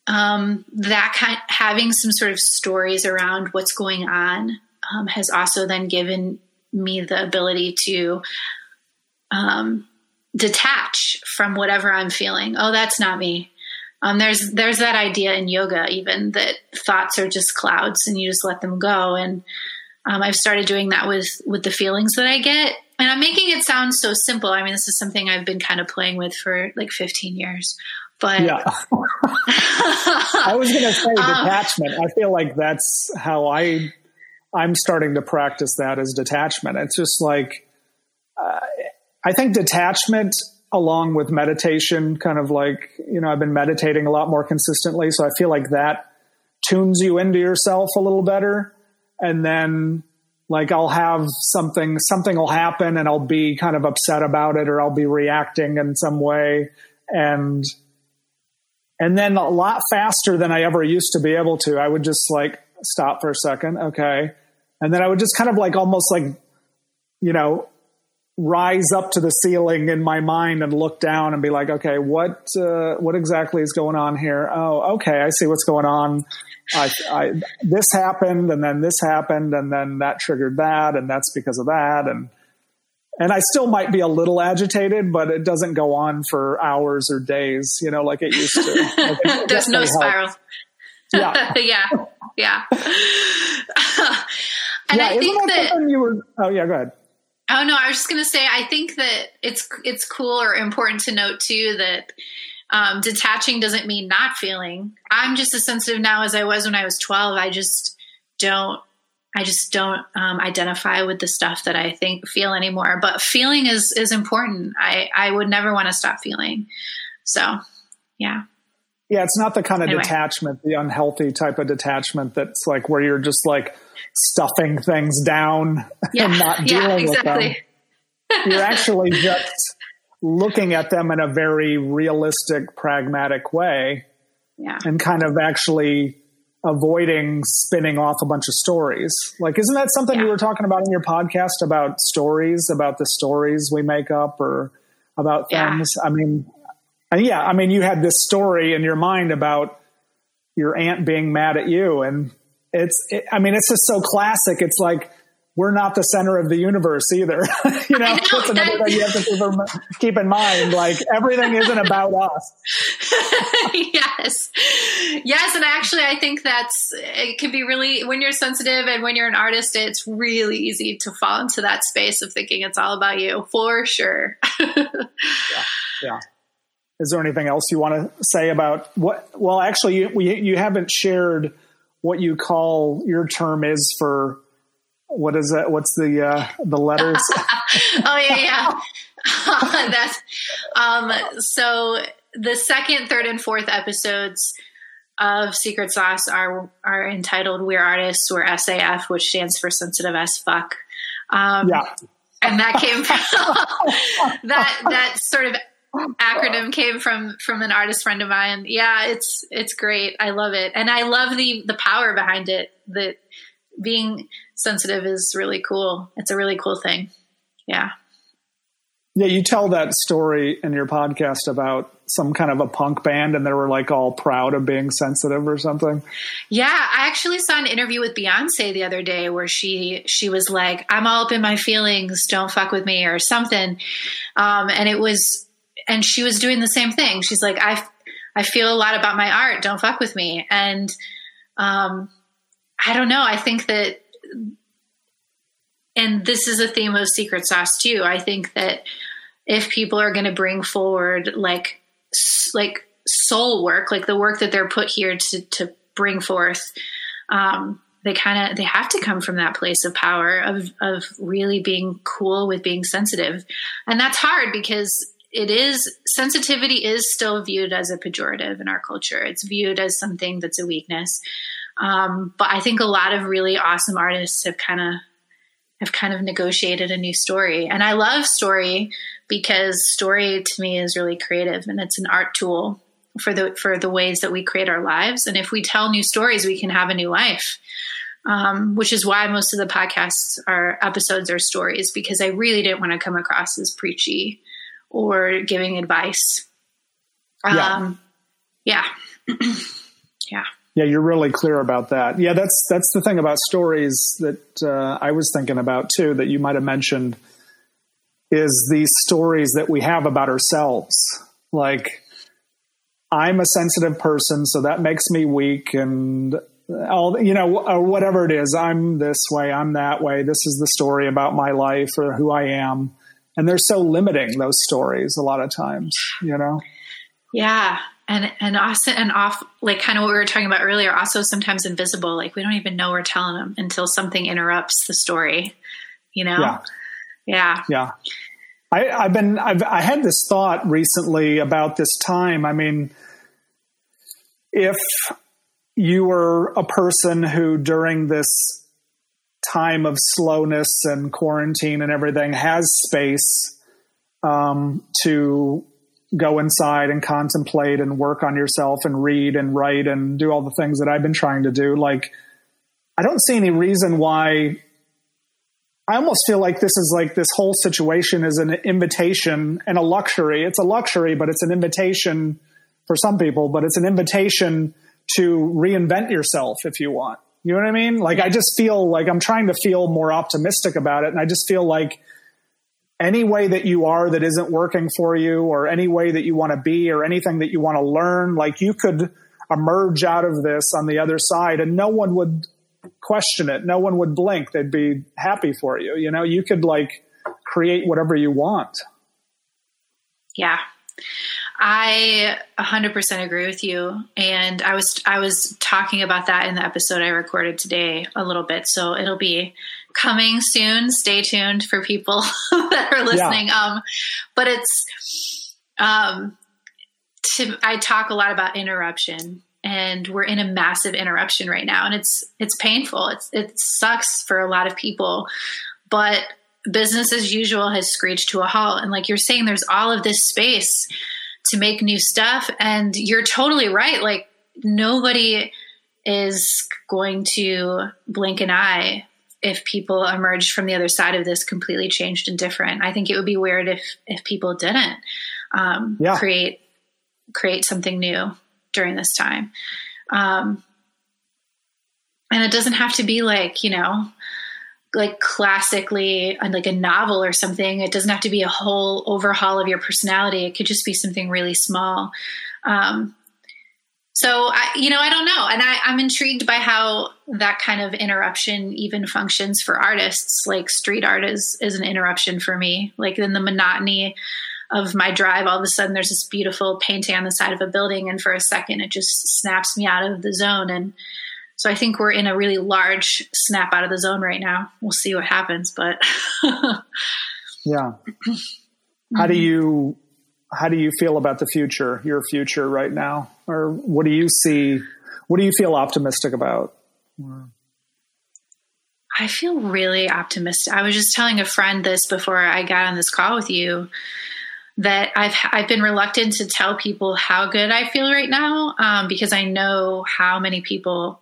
um, that kind, having some sort of stories around what's going on um, has also then given me the ability to um, detach from whatever I'm feeling. Oh, that's not me. Um, there's there's that idea in yoga even that thoughts are just clouds and you just let them go. And um, I've started doing that with with the feelings that I get. And I'm making it sound so simple. I mean, this is something I've been kind of playing with for like 15 years. But yeah, [LAUGHS] [LAUGHS] I was going to say um, detachment. I feel like that's how I I'm starting to practice that as detachment. It's just like uh, I think detachment along with meditation, kind of like, you know, I've been meditating a lot more consistently. So I feel like that tunes you into yourself a little better. And then like I'll have something, something will happen and I'll be kind of upset about it or I'll be reacting in some way. And, and then a lot faster than I ever used to be able to, I would just like stop for a second. Okay. And then I would just kind of like almost like, you know, rise up to the ceiling in my mind and look down and be like, okay, what uh, what exactly is going on here? Oh, okay, I see what's going on. I, I, this happened, and then this happened, and then that triggered that, and that's because of that, and and I still might be a little agitated, but it doesn't go on for hours or days, you know, like it used to. Like [LAUGHS] There's no spiral. Yeah, [LAUGHS] yeah, yeah. [LAUGHS] and yeah, I think that, that you were. Oh yeah, go ahead. Oh no, I was just going to say I think that it's it's cool or important to note too that um, detaching doesn't mean not feeling. I'm just as sensitive now as I was when I was 12. I just don't I just don't um, identify with the stuff that I think feel anymore. But feeling is is important. I I would never want to stop feeling. So, yeah. Yeah, it's not the kind of anyway. detachment, the unhealthy type of detachment that's like where you're just like stuffing things down yeah. [LAUGHS] and not dealing yeah, exactly. with them. [LAUGHS] You're actually just looking at them in a very realistic, pragmatic way. Yeah. And kind of actually avoiding spinning off a bunch of stories. Like, isn't that something yeah. you were talking about in your podcast about stories, about the stories we make up or about things? Yeah. I mean, yeah, I mean, you had this story in your mind about your aunt being mad at you and it's it, i mean it's just so classic. It's like we're not the center of the universe either. [LAUGHS] You know, know that's another thing you have to keep, keep in mind. Like everything isn't about us. [LAUGHS] Yes. Yes and actually i think that's it can be really when you're sensitive and when you're an artist it's really easy to fall into that space of thinking it's all about you for sure. Yeah [LAUGHS] yeah. Is there anything else you want to say about what well actually you, we, you haven't shared what you call your term is for what is that? What's the uh, the letters? [LAUGHS] oh yeah, yeah. [LAUGHS] [LAUGHS] That's um, so the second, third, and fourth episodes of Secret Sauce are are entitled "We're Artists" or SAF, which stands for Sensitive as Fuck. Um, yeah, and that came from that that sort of acronym came from from an artist friend of mine. Yeah, it's it's great. I love it, and I love the the power behind it. That being sensitive is really cool. It's a really cool thing. Yeah. Yeah, you tell that story in your podcast about some kind of a punk band and they were like all proud of being sensitive or something. Yeah, I actually saw an interview with Beyonce the other day where she she was like, "I'm all up in my feelings, don't fuck with me" or something. Um, and it was and she was doing the same thing. She's like, I, I feel a lot about my art. Don't fuck with me. And, um, I don't know. I think that, and this is a theme of Secret Sauce too. I think that if people are going to bring forward like, like soul work, like the work that they're put here to, to bring forth, um, they kind of they have to come from that place of power of of really being cool with being sensitive and that's hard because it is sensitivity is still viewed as a pejorative in our culture. It's viewed as something that's a weakness. Um, but I think a lot of really awesome artists have kind of have kind of negotiated a new story. And I love story because story to me is really creative and it's an art tool. for the for the ways that we create our lives. And if we tell new stories, we can have a new life. Um, which is why most of the podcasts are episodes are stories because I really didn't want to come across as preachy or giving advice. Um, yeah. Yeah. [CLEARS THROAT] yeah. Yeah, you're really clear about that. Yeah, that's that's the thing about stories that uh, I was thinking about too. That you might have mentioned is these stories that we have about ourselves. Like, I'm a sensitive person, so that makes me weak, and all you know, or whatever it is. I'm this way. I'm that way. This is the story about my life or who I am, and they're so limiting. Those stories a lot of times, you know. Yeah, and and also and off like kind of what we were talking about earlier also sometimes invisible like we don't even know we're telling them until something interrupts the story you know? Yeah. Yeah. Yeah. I, i've been i've i had this thought recently about this time. I mean if you were a person who during this time of slowness and quarantine and everything has space um, to go inside and contemplate and work on yourself and read and write and do all the things that I've been trying to do. Like, I don't see any reason why. I almost feel like this is like this whole situation is an invitation and a luxury. It's a luxury, but it's an invitation for some people, but it's an invitation to reinvent yourself if you want. You know what I mean? Like, I just feel like I'm trying to feel more optimistic about it. And I just feel like any way that you are that isn't working for you or any way that you want to be or anything that you want to learn like you could emerge out of this on the other side and no one would question it no one would blink they'd be happy for you you know you could like create whatever you want yeah I 100% agree with you and I was I was talking about that in the episode I recorded today a little bit so it'll be coming soon. Stay tuned for people [LAUGHS] that are listening. Yeah. Um, but it's, um, to, I talk a lot about interruption and we're in a massive interruption right now and it's, it's painful. It's, it sucks for a lot of people, but business as usual has screeched to a halt. And like you're saying, there's all of this space to make new stuff. And you're totally right. Like nobody is going to blink an eye if people emerged from the other side of this completely changed and different. I think it would be weird if if people didn't um, yeah. create create something new during this time. Um, and it doesn't have to be like you know like classically uh, like a novel or something it doesn't have to be a whole overhaul of your personality it could just be something really small um, so I, you know, I don't know, and I, I'm intrigued by how that kind of interruption even functions for artists. Like street art is is an interruption for me. Like in the monotony of my drive, all of a sudden there's this beautiful painting on the side of a building, and for a second it just snaps me out of the zone. And so I think we're in a really large snap out of the zone right now. We'll see what happens, but [LAUGHS] yeah. How do you how do you feel about the future, your future right now? Or what do you see? What do you feel optimistic about? I feel really optimistic. I was just telling a friend this before I got on this call with you that I've I've been reluctant to tell people how good I feel right now um, because I know how many people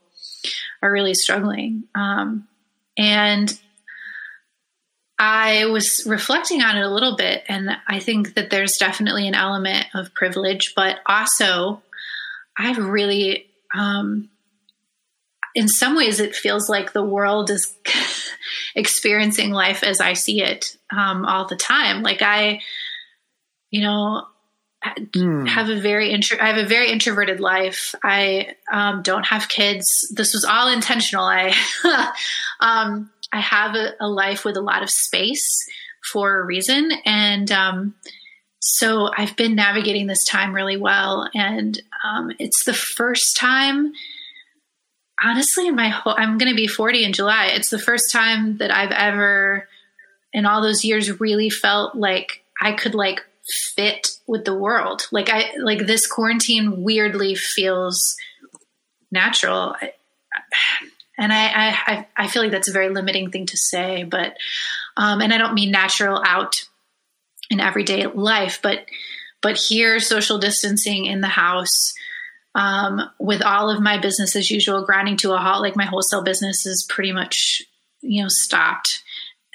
are really struggling. Um, and I was reflecting on it a little bit, and I think that there's definitely an element of privilege, but also I've really, um, in some ways, it feels like the world is [LAUGHS] experiencing life as I see it um, all the time. Like I, you know, mm. have a very intro- I have a very introverted life. I um, don't have kids. This was all intentional. I [LAUGHS] um, I have a, a, life with a lot of space for a reason. And um, so I've been navigating this time really well. And um, it's the first time, honestly, in my whole, I'm going to be 40 in July. It's the first time that I've ever, in all those years, really felt like I could like fit with the world. Like I, like this quarantine weirdly feels natural and I, I I feel like that's a very limiting thing to say, but um, and I don't mean natural out in everyday life, but but here, social distancing in the house, um, with all of my business as usual grinding to a halt, like my wholesale business is pretty much, you know, stopped.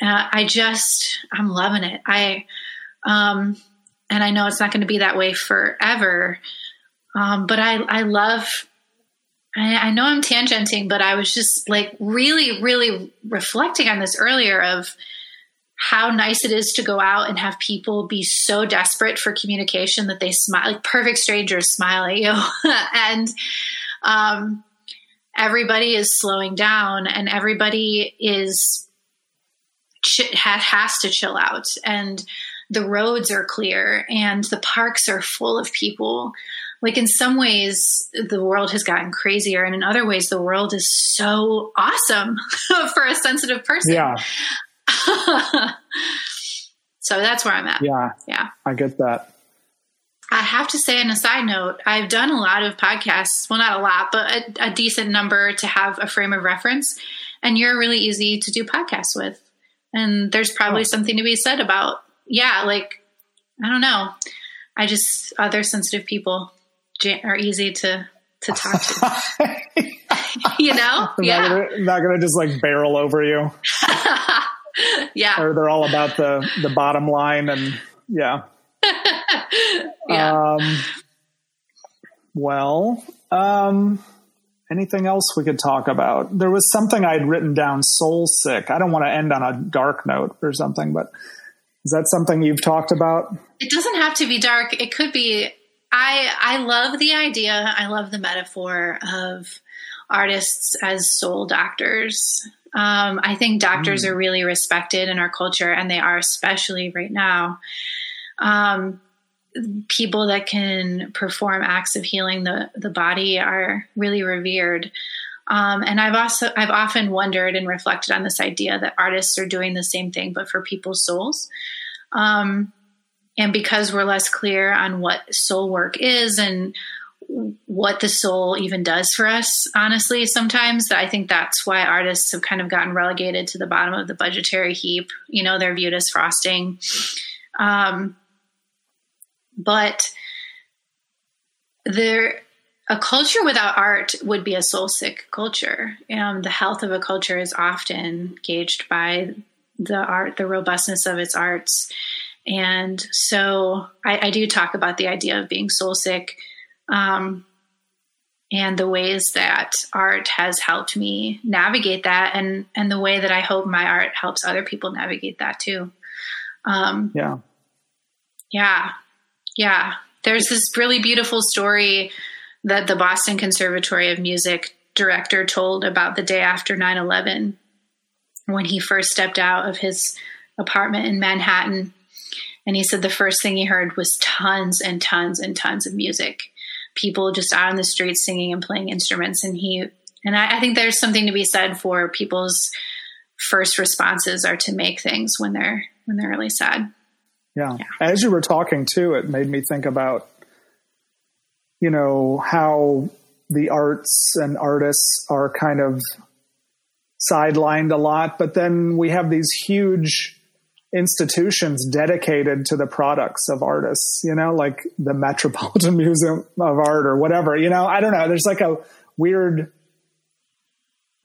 Uh, I just, I'm loving it. I, um, and I know it's not going to be that way forever. Um, but I, I love, I, I know I'm tangenting, but I was just like really, really reflecting on this earlier of how nice it is to go out and have people be so desperate for communication that they smile, like perfect strangers smile at you. [LAUGHS] and, um, everybody is slowing down and everybody is, ch- has to chill out. And, the roads are clear and the parks are full of people. Like in some ways, the world has gotten crazier, and in other ways, the world is so awesome [LAUGHS] for a sensitive person. Yeah. [LAUGHS] so that's where I'm at. Yeah. Yeah. I get that. I have to say, on a side note, I've done a lot of podcasts. Well, not a lot, but a, a decent number to have a frame of reference. And you're really easy to do podcasts with. And there's probably oh. something to be said about yeah, like I don't know. I just other sensitive people are easy to to talk to. [LAUGHS] you know, I'm yeah. Not gonna, not gonna just like barrel over you. [LAUGHS] yeah, or they're all about the the bottom line and yeah. [LAUGHS] yeah. Um, well, um, anything else we could talk about? There was something I had written down, soul sick. I don't want to end on a dark note or something, but is that something you've talked about? It doesn't have to be dark. It could be. I I love the idea. I love the metaphor of artists as soul doctors. Um, I think doctors mm. are really respected in our culture, and they are especially right now. Um, people that can perform acts of healing the the body are really revered. Um, and I've also I've often wondered and reflected on this idea that artists are doing the same thing, but for people's souls. Um, and because we're less clear on what soul work is and what the soul even does for us, honestly, sometimes I think that's why artists have kind of gotten relegated to the bottom of the budgetary heap. You know, they're viewed as frosting. Um, but there a culture without art would be a soul sick culture. Um, the health of a culture is often gauged by the art, the robustness of its arts. And so I, I do talk about the idea of being soul sick um, and the ways that art has helped me navigate that and, and the way that I hope my art helps other people navigate that too. Um, yeah. Yeah. Yeah. There's this really beautiful story that the Boston Conservatory of Music director told about the day after 9 11 when he first stepped out of his apartment in Manhattan. And he said the first thing he heard was tons and tons and tons of music, people just out on the streets singing and playing instruments. And he, and I, I think there's something to be said for people's first responses are to make things when they're when they're really sad. Yeah. yeah. As you were talking too, it made me think about you know, how the arts and artists are kind of sidelined a lot, but then we have these huge institutions dedicated to the products of artists, you know, like the Metropolitan [LAUGHS] Museum of Art or whatever, you know, I don't know. There's like a weird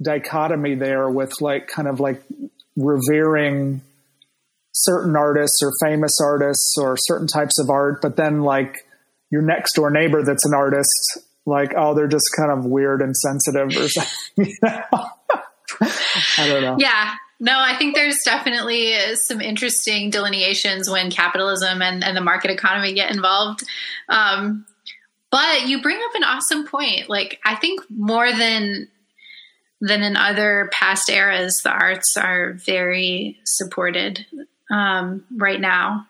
dichotomy there with like kind of like revering certain artists or famous artists or certain types of art, but then like your next door neighbor that's an artist, like, oh, they're just kind of weird and sensitive or [LAUGHS] something. You know? I don't know. Yeah. No, I think there's definitely some interesting delineations when capitalism and, and the market economy get involved. Um, but you bring up an awesome point. Like, I think more than than in other past eras, the arts are very supported um, right now,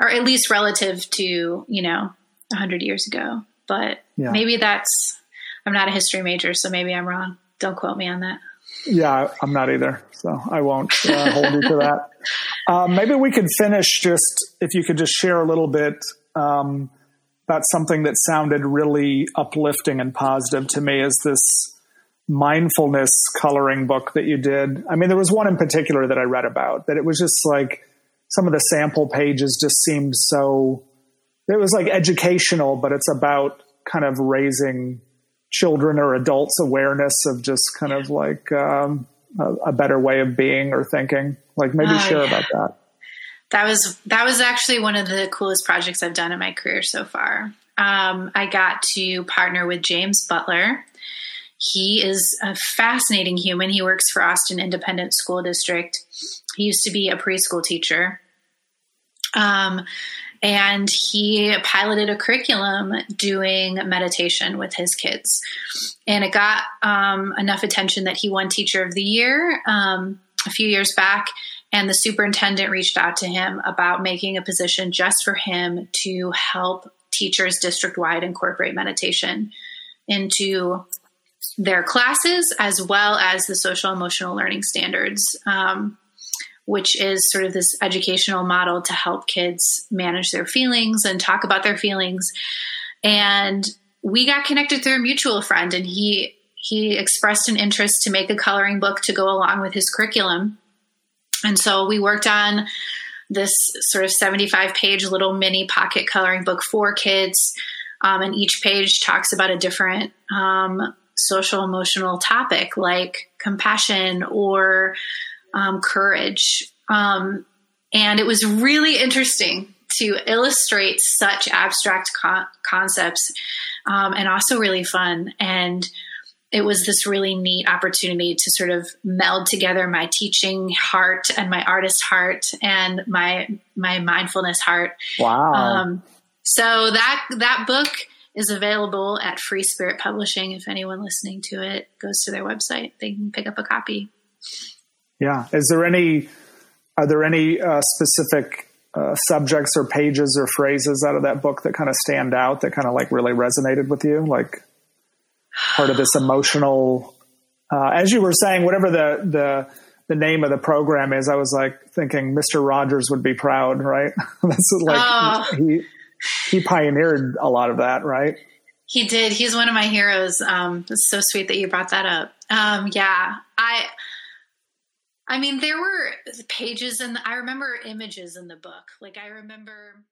or at least relative to you know 100 years ago. But yeah. maybe that's, I'm not a history major, so maybe I'm wrong. Don't quote me on that. Yeah, I'm not either. So I won't uh, hold you to that. [LAUGHS] Um, maybe we could finish just, if you could just share a little bit um, about something that sounded really uplifting and positive to me is this mindfulness coloring book that you did. I mean, there was one in particular that I read about that it was just like some of the sample pages just seemed so it was like educational, but it's about kind of raising children or adults awareness of just kind of like um, a, a, better way of being or thinking. Like maybe oh, share yeah. about that. That was that was actually one of the coolest projects I've done in my career so far. Um, I got to partner with James Butler. He is a fascinating human. He works for Austin Independent School District. He used to be a preschool teacher. Um, and he piloted a curriculum doing meditation with his kids. And it got um, enough attention that he won Teacher of the Year um, a few years back. And the superintendent reached out to him about making a position just for him to help teachers district wide incorporate meditation into their classes as well as the social emotional learning standards. Um, which is sort of this educational model to help kids manage their feelings and talk about their feelings. And we got connected through a mutual friend, and he he expressed an interest to make a coloring book to go along with his curriculum. And so we worked on this sort of 75 page little mini pocket coloring book for kids. Um, and each page talks about a different um, social emotional topic like compassion or um, courage. Um, and it was really interesting to illustrate such abstract co- concepts um, and also really fun. And it was this really neat opportunity to sort of meld together my teaching heart and my artist heart and my my mindfulness heart. Wow. Um, so that that book is available at Free Spirit Publishing. If anyone listening to it goes to their website, they can pick up a copy. Yeah. Is there any, are there any uh, specific uh, subjects or pages or phrases out of that book that kind of stand out that kind of like really resonated with you? Like part of this emotional, uh, as you were saying, whatever the, the, the name of the program is, I was like thinking Mr. Rogers would be proud, right? [LAUGHS] That's like, oh. he, he pioneered a lot of that, right? He did. He's one of my heroes. Um, it's so sweet that you brought that up. Um, yeah, I, I mean, there were pages and I remember images in the book. Like I remember